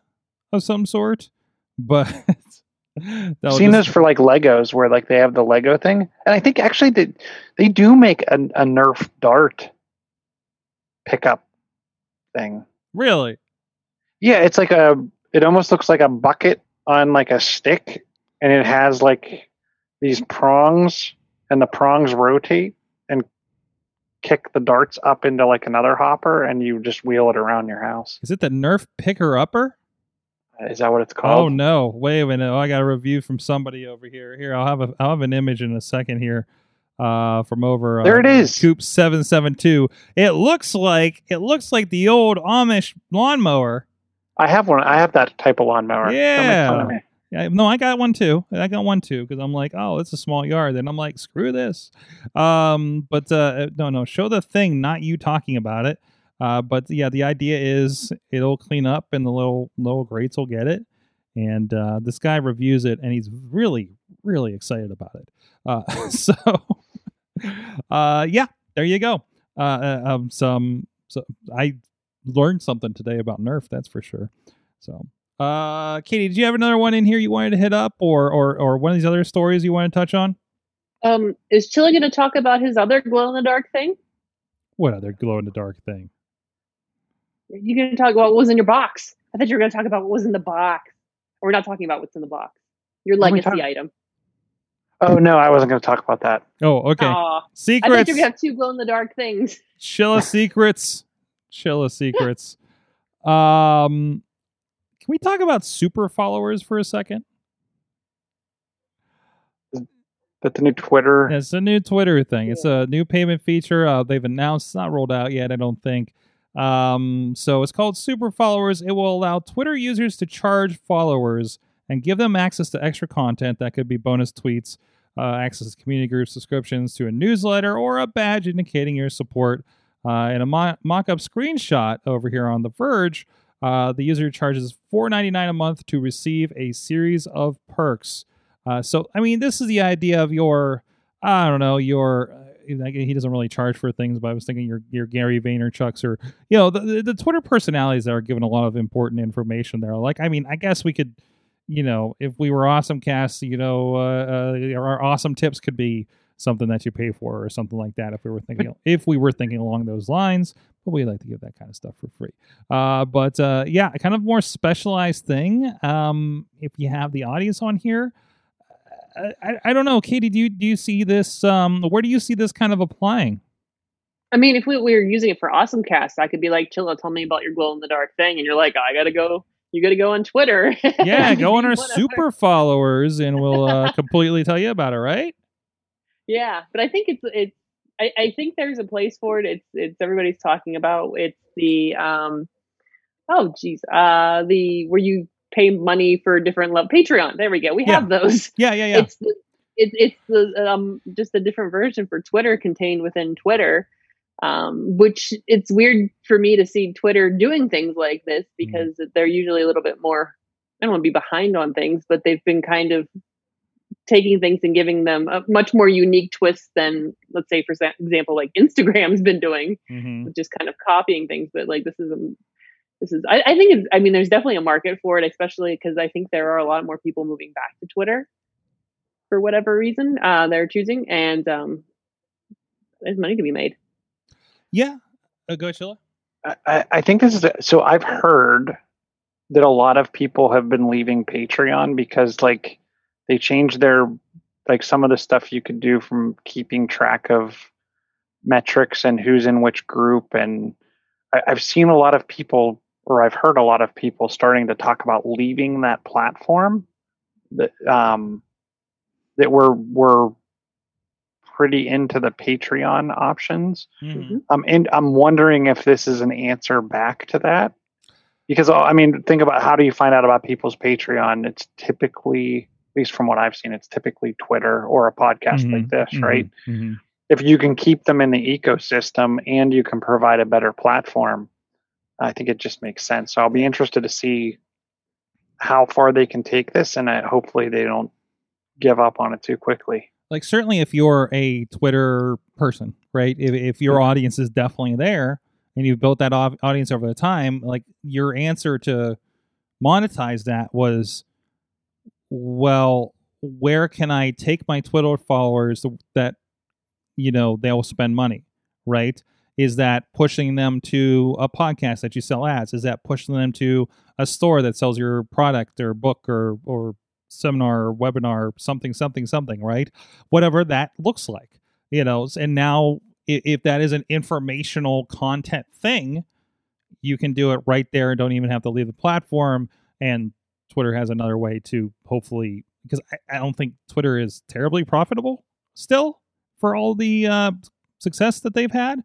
of some sort but that'll seen just- those for like Legos, where like they have the Lego thing, and I think actually they they do make a, a Nerf dart pickup thing. really Yeah, it's like a. It almost looks like a bucket on like a stick, and it has like these prongs, and the prongs rotate kick the darts up into like another hopper, and you just wheel it around your house. is it the Nerf picker upper Is that what it's called? Oh no! Wait a minute! Oh, I got a review from somebody over here. Here, I'll have a I'll have an image in a second here, uh, from over. Uh, There it is. Coop seven seven two. It looks like it looks like the old Amish lawnmower. I have one. I have that type of lawnmower. Don't make fun of Yeah. Yeah, no, I got one too. I got one too because I'm like, oh, it's a small yard. and I'm like, screw this. Um, but uh, no, no, show the thing, not you talking about it. Uh, but yeah, the idea is it'll clean up and the little little grates will get it. And uh, this guy reviews it and he's really, really excited about it. Uh, so, uh, yeah, there you go. Uh, uh, um, some, so I learned something today about Nerf. That's for sure. So, uh, Katie, did you have another one in here you wanted to hit up, or or or one of these other stories you want to touch on? Um, is Chilla going to talk about his other glow in the dark thing? What other glow in the dark thing? You going to talk about what was in your box? I thought you were going to talk about what was in the box. We're not talking about what's in the box. Your What are we legacy talking- item. Oh no, I wasn't going to talk about that. Oh, okay. Aw, I thought you were going to have two glow in the dark things. Chilla secrets. Chilla secrets. Um, can we talk about super followers for a second? But the new Twitter. It's a new Twitter thing. It's a new payment feature. Uh, they've announced it's not rolled out yet, I don't think. Um, so it's called Super Followers. It will allow Twitter users to charge followers and give them access to extra content that could be bonus tweets, uh, access to community group subscriptions to a newsletter, or a badge indicating your support. Uh, in a mo- mock-up screenshot over here on The Verge, uh, the user charges $4.99 a month to receive a series of perks. Uh, so, I mean, this is the idea of your, I don't know, your. Uh, he doesn't really charge for things, but I was thinking your your Gary Vaynerchuk's or you know the, the Twitter personalities that are given a lot of important information there. Like, I mean, I guess we could, you know, if we were awesome cast, you know, uh, uh, our awesome tips could be something that you pay for or something like that. If we were thinking, if we were thinking along those lines, but we like to give that kind of stuff for free. Uh, but uh, yeah, kind of more specialized thing. Um, if you have the audience on here. I, I, I don't know, Katie. Do you do you see this? Um, where do you see this kind of applying? I mean, if we, we were using it for Awesome Cast, I could be like, Chilla, tell me about your glow in the dark thing. And you're like, I got to go. You got to go on Twitter. Yeah, go on our super followers, and we'll uh, completely tell you about it. Right? Yeah, but I think it's it's I, I think there's a place for it. It's it's everybody's talking about. It's the um oh geez uh the where you pay money for different level Patreon. There we go. We Yeah. have those. Yeah, yeah, yeah. It's the, it's it's the um just a different version for Twitter contained within Twitter. Um, which it's weird for me to see Twitter doing things like this because they're usually a little bit more. I don't want to be behind on things, but they've been kind of taking things and giving them a much more unique twist than, let's say, for example, like Instagram's been doing, Mhm. just kind of copying things. But like this is a, this is I, I think it's I mean there's definitely a market for it, especially because I think there are a lot more people moving back to Twitter for whatever reason uh, they're choosing, and um, there's money to be made. Yeah. Uh, go, Chilla. I- I, I think this is so. I've heard that a lot of people have been leaving Patreon because like they changed their like some of the stuff you could do from keeping track of metrics and who's in which group and I, I've seen a lot of people or I've heard a lot of people starting to talk about leaving that platform that um that we're we're pretty into the Patreon options. Mhm. Um, and I'm wondering if this is an answer back to that. Because uh, I mean, think about how do you find out about people's Patreon? It's typically, at least from what I've seen, it's typically Twitter or a podcast Mhm, like this, mhm, right? mhm. If you can keep them in the ecosystem and you can provide a better platform, I think it just makes sense. So I'll be interested to see how far they can take this, and uh, hopefully they don't give up on it too quickly. like certainly if you're a Twitter person, right? If, if your audience is definitely there and you've built that audience over the time, like your answer to monetize that was, well, where can I take my Twitter followers that, you know, they'll spend money, right? Is that pushing them to a podcast that you sell ads? Is that pushing them to a store that sells your product or book or or seminar or webinar, something, something, something, right? Whatever that looks like, you know. And now, if that is an informational content thing, you can do it right there and don't even have to leave the platform. And Twitter has another way to hopefully, because I, I don't think Twitter is terribly profitable still for all the uh, success that they've had.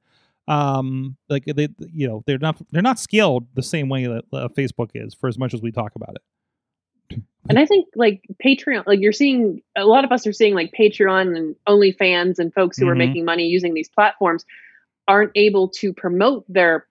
Um, like they, you know, they're not they're not scaled the same way that uh, Facebook is for as much as we talk about it. And I think like Patreon, like you're seeing a lot of us are seeing like Patreon and OnlyFans and folks who are Mhm. making money using these platforms aren't able to promote their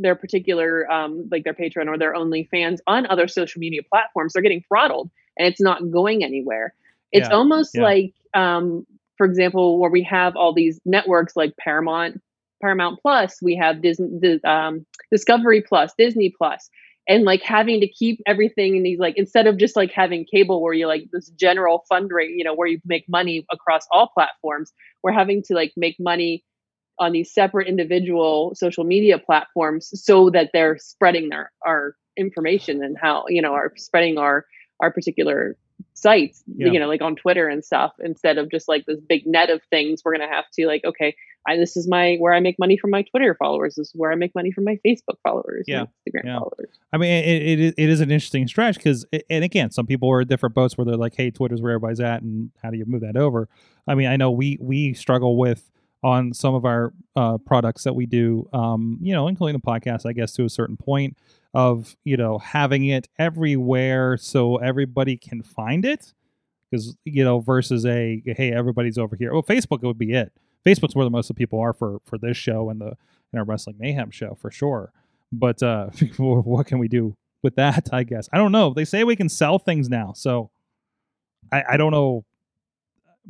their particular um, like their Patreon or their OnlyFans on other social media platforms. They're getting throttled and it's not going anywhere. It's Yeah, almost yeah. like, um, for example, where we have all these networks like Paramount, Paramount Plus, we have Disney, Dis- um, Discovery Plus, Disney Plus, and like having to keep everything in these like instead of just like having cable where you like this general fundraising, you know, where you make money across all platforms, we're having to like make money on these separate individual social media platforms so that they're spreading their our information and how you know are spreading our our particular sites Yeah. you know like on twitter and stuff instead of just like this big net of things we're gonna have to like okay I, this is my where i make money from my twitter followers this is where i make money from my facebook followers Yeah. and instagram Yeah. followers I mean, it, it, is- it is an interesting stretch because, and again, some people are at different boats where they're like, "Hey, Twitter's where everybody's at, and how do you move that over?" I mean, I know we we struggle with on some of our uh, products that we do, um, you know, including the podcast, I guess, to a certain point of you know having it everywhere so everybody can find it, because you know, versus a hey, everybody's over here. Well, Facebook would be it. Facebook's where the most of people are for for this show and the and our wrestling mayhem show for sure. But uh, what can we do with that? I guess I don't know. They say we can sell things now, so I, I don't know.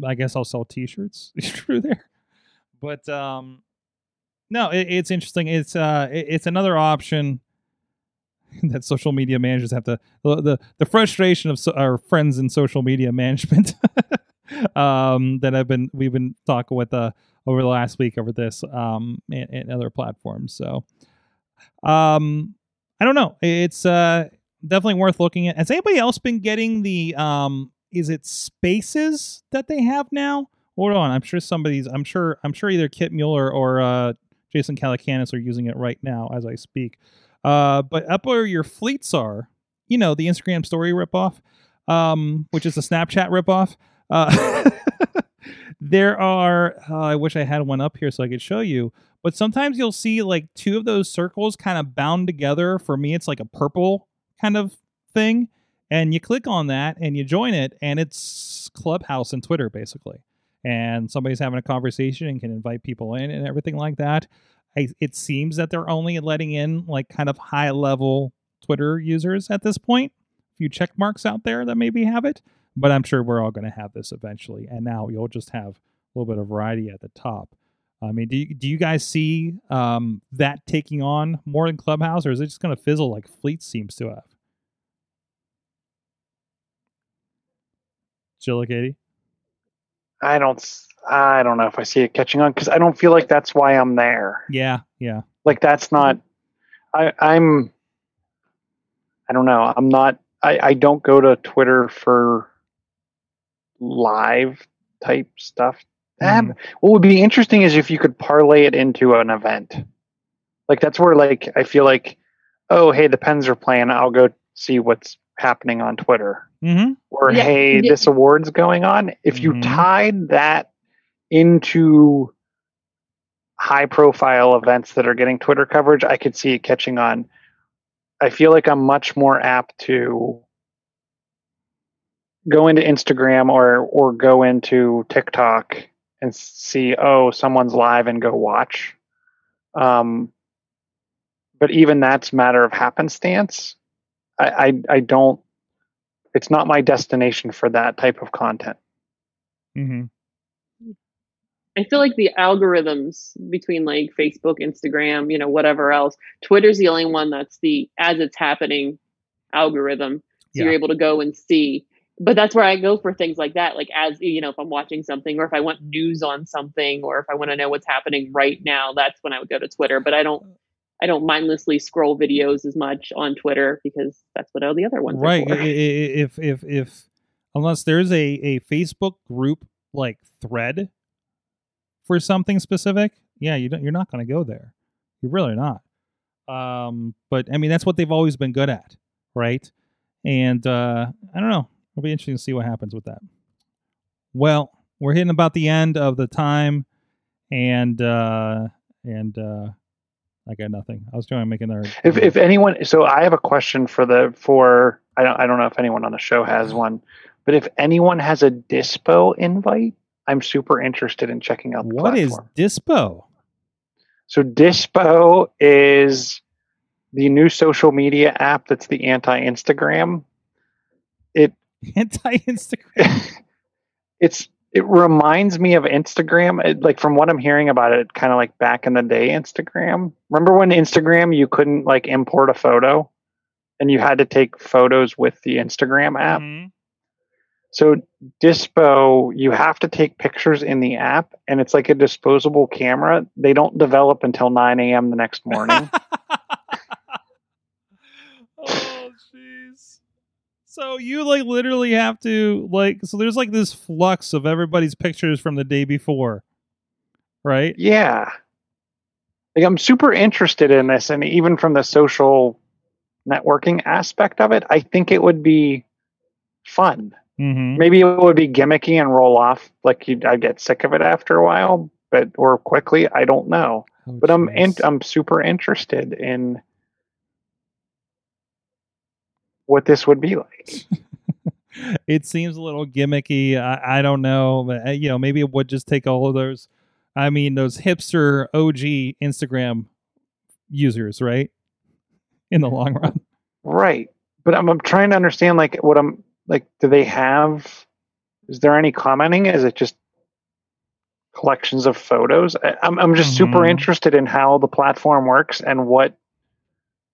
I guess I'll sell T-shirts through there. But um, no, it, it's interesting. It's uh, it- it's another option that social media managers have to the the, the frustration of so, our friends in social media management um, that I've been we've been talking with uh over the last week over this um and, and other platforms. So um I don't know. It's uh definitely worth looking at. Has anybody else been getting the um is it spaces that they have now? Hold on, I'm sure somebody's I'm sure I'm sure either Kit Mueller or uh Jason Calacanis are using it right now as I speak. Uh but up where your fleets are, you know, the Instagram story ripoff, um, which is a Snapchat ripoff. Uh there are uh, I wish I had one up here so I could show you but sometimes you'll see like two of those circles kind of bound together. For me, it's like a purple kind of thing. And you click on that and you join it, and it's Clubhouse and Twitter basically. And somebody's having a conversation and can invite people in and everything like that. I, it seems that they're only letting in like kind of high level Twitter users at this point. A few check marks out there that maybe have it, but I'm sure we're all going to have this eventually. And now you'll just have a little bit of variety at the top. I mean, do you, do you guys see um, that taking on more than Clubhouse, or is it just going to fizzle like Fleet seems to have? Chilla Katie? I don't. I don't know if I see it catching on because I don't feel like that's why I'm there. Yeah, yeah. Like that's not. I, I'm. I don't know. I'm not. I, I don't go to Twitter for live type stuff. Um, what would be interesting is if you could parlay it into an event. Like that's where like I feel like oh, hey, the Pens are playing. I'll go see what's happening on Twitter. Mm-hmm. Or Yeah, hey, yeah. this award's going on. If you Mhm. tied that into high profile events that are getting Twitter coverage, I could see it catching on. I feel like I'm much more apt to go into Instagram or or go into TikTok and see oh someone's live and go watch. Um, but even that's matter of happenstance. I, I I don't. It's not my destination for that type of content. Mm-hmm. I feel like the algorithms between like Facebook, Instagram, you know, whatever else, Twitter's the only one that's the as it's happening algorithm. So you're able to go and see. But that's where I go for things like that. Like as you know, if I'm watching something or if I want news on something or if I want to know what's happening right now, that's when I would go to Twitter. But I don't I don't mindlessly scroll videos as much on Twitter because that's what all the other ones right are I- for. I- I- if if if unless there's a a facebook group like thread for something specific yeah you don't you're not going to go there. You're really not. Um but i mean that's what they've always been good at right? And uh i don't know. It'll be interesting to see what happens with that. Well we're hitting about the end of the time and uh and uh i got nothing i was trying to make another If if anyone, so I have a question for the for I don't I don't know if anyone on the show has mm-hmm. one, but if anyone has a Dispo invite, I'm super interested in checking out the what is platform. dispo So Dispo is the new social media app that's the anti Instagram. It anti Instagram. it's it reminds me of Instagram. It, like from what I'm hearing about it, kind of like back in the day Instagram. Remember when Instagram you couldn't like import a photo and you had to take photos with the Instagram app? Mm-hmm. So Dispo, you have to take pictures in the app, and it's like a disposable camera. They don't develop until 9 a.m. the next morning. oh jeez. So you like literally have to like so there's like this flux of everybody's pictures from the day before. Right? yeah, like I'm super interested in this, and even from the social networking aspect of it, I think it would be fun. Mm-hmm. Maybe it would be gimmicky and roll off, like you, I'd get sick of it after a while, but or quickly. I don't know. but I'm in, I'm super interested in what this would be like. it seems a little gimmicky. I, I don't know, but uh, you know, maybe it would just take all of those. I mean, those hipster OG Instagram users, right? In the long run. Right. But I'm, I'm trying to understand like what I'm like do they have is there any commenting? Is it just collections of photos? I, I'm I'm just super Mhm. interested in how the platform works and what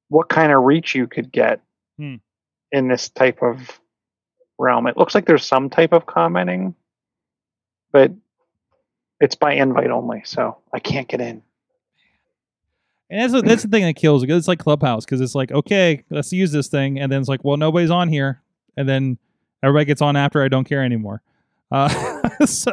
what kind of reach you could get Hmm. In this type of realm. It looks like there's some type of commenting, but it's by invite only, so I can't get in. And that's that's the thing that kills it. It's like Clubhouse because it's like, okay, let's use this thing, and then it's like, well, nobody's on here, and then everybody gets on after I don't care anymore. Uh, so,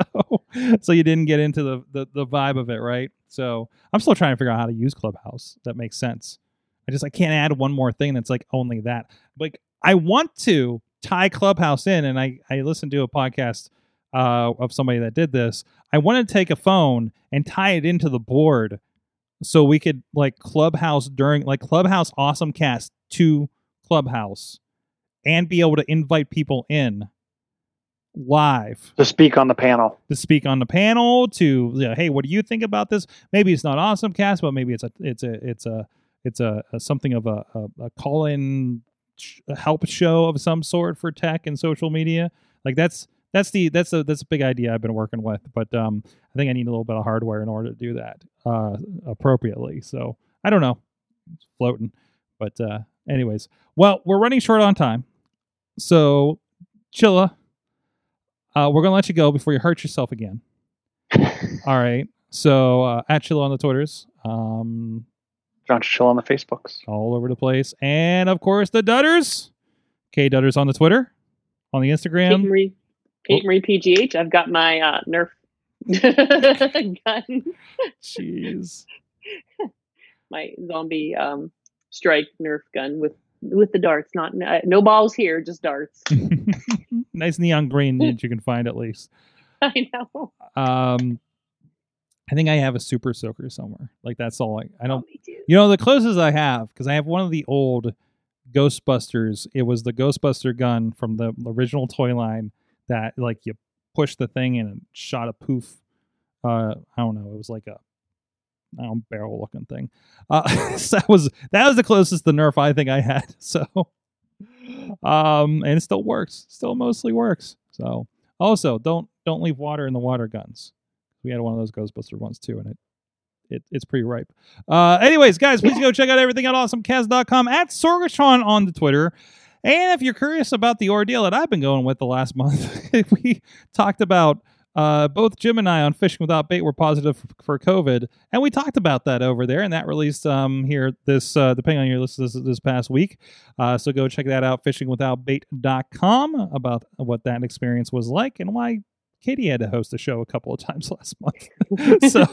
so you didn't get into the, the the vibe of it, right? So I'm still trying to figure out how to use Clubhouse. That makes sense. I just I can't add one more thing that's like only that. Like I want to tie Clubhouse in, and I I listened to a podcast uh, of somebody that did this. I want to take a phone and tie it into the board so we could like clubhouse during like clubhouse awesome cast to clubhouse and be able to invite people in live To speak on the panel. to speak on the panel to you know, hey what do you think about this maybe it's not awesome cast but maybe it's a it's a it's a it's a, a something of a, a, a call in help show of some sort for tech and social media. Like that's that's the that's a that's a big idea I've been working with but um I think I need a little bit of hardware in order to do that uh appropriately. So I don't know. It's floating. But uh anyways. Well we're running short on time. So Chilla uh, we're gonna let you go before you hurt yourself again. All right. So uh, at Chilla on the Twitters, um, John Chill on the Facebooks. all over the place, and of course the Dutters, K Dutters on the Twitter, on the Instagram. Kate Instagram. Marie, Kate Marie PGH. I've got my uh, Nerf gun, Jeez. my zombie um, strike Nerf gun with with the darts. Not uh, no balls here, just darts. nice neon green that you can find at least. I know. Um, I think I have a super soaker somewhere. Like that's all. I, I Oh, don't. You know, the closest I have because I have one of the old Ghostbusters. It was the Ghostbuster gun from the original toy line that like you push the thing and it shot a poof. Uh, I don't know. It was like a I don't barrel looking thing. Uh, so that was that was the closest the Nerf I think I had. So, um, and it still works. Still mostly works. So, also don't don't leave water in the water guns. We had one of those Ghostbuster ones too, and it it, it's pretty ripe. Uh, anyways, guys, please go check out everything at awesomecast.com at Sorgatron on the Twitter. And if you're curious about the ordeal that I've been going with the last month, we talked about uh, both Jim and I on Fishing Without Bait were positive for, for COVID, and we talked about that over there, and that released um, here this uh, depending on your list this, this past week. Uh, so go check that out, fishingwithoutbait.com, about what that experience was like and why Katie had to host the show a couple of times last month. so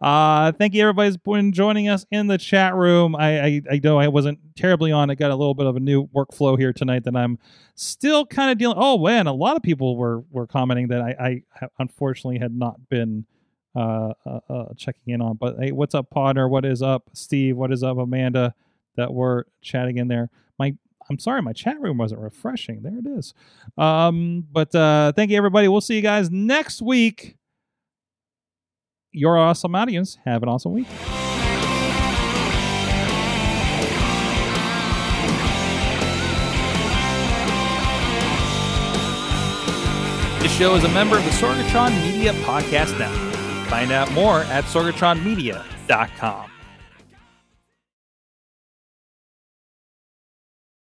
uh thank you everybody's been joining us in the chat room. I, I i know i wasn't terribly on. I got a little bit of a new workflow here tonight that i'm still kind of dealing oh man a lot of people were were commenting that i i unfortunately had not been uh, uh, uh checking in on but hey what's up Podner? what is up steve? What is up amanda? That were chatting in there. My i'm sorry my chat room wasn't refreshing there it is um but uh thank you everybody we'll see you guys next week your awesome audience. Have an awesome week. This show is a member of the Sorgatron Media Podcast Network. Find out more at sorgatronmedia.com.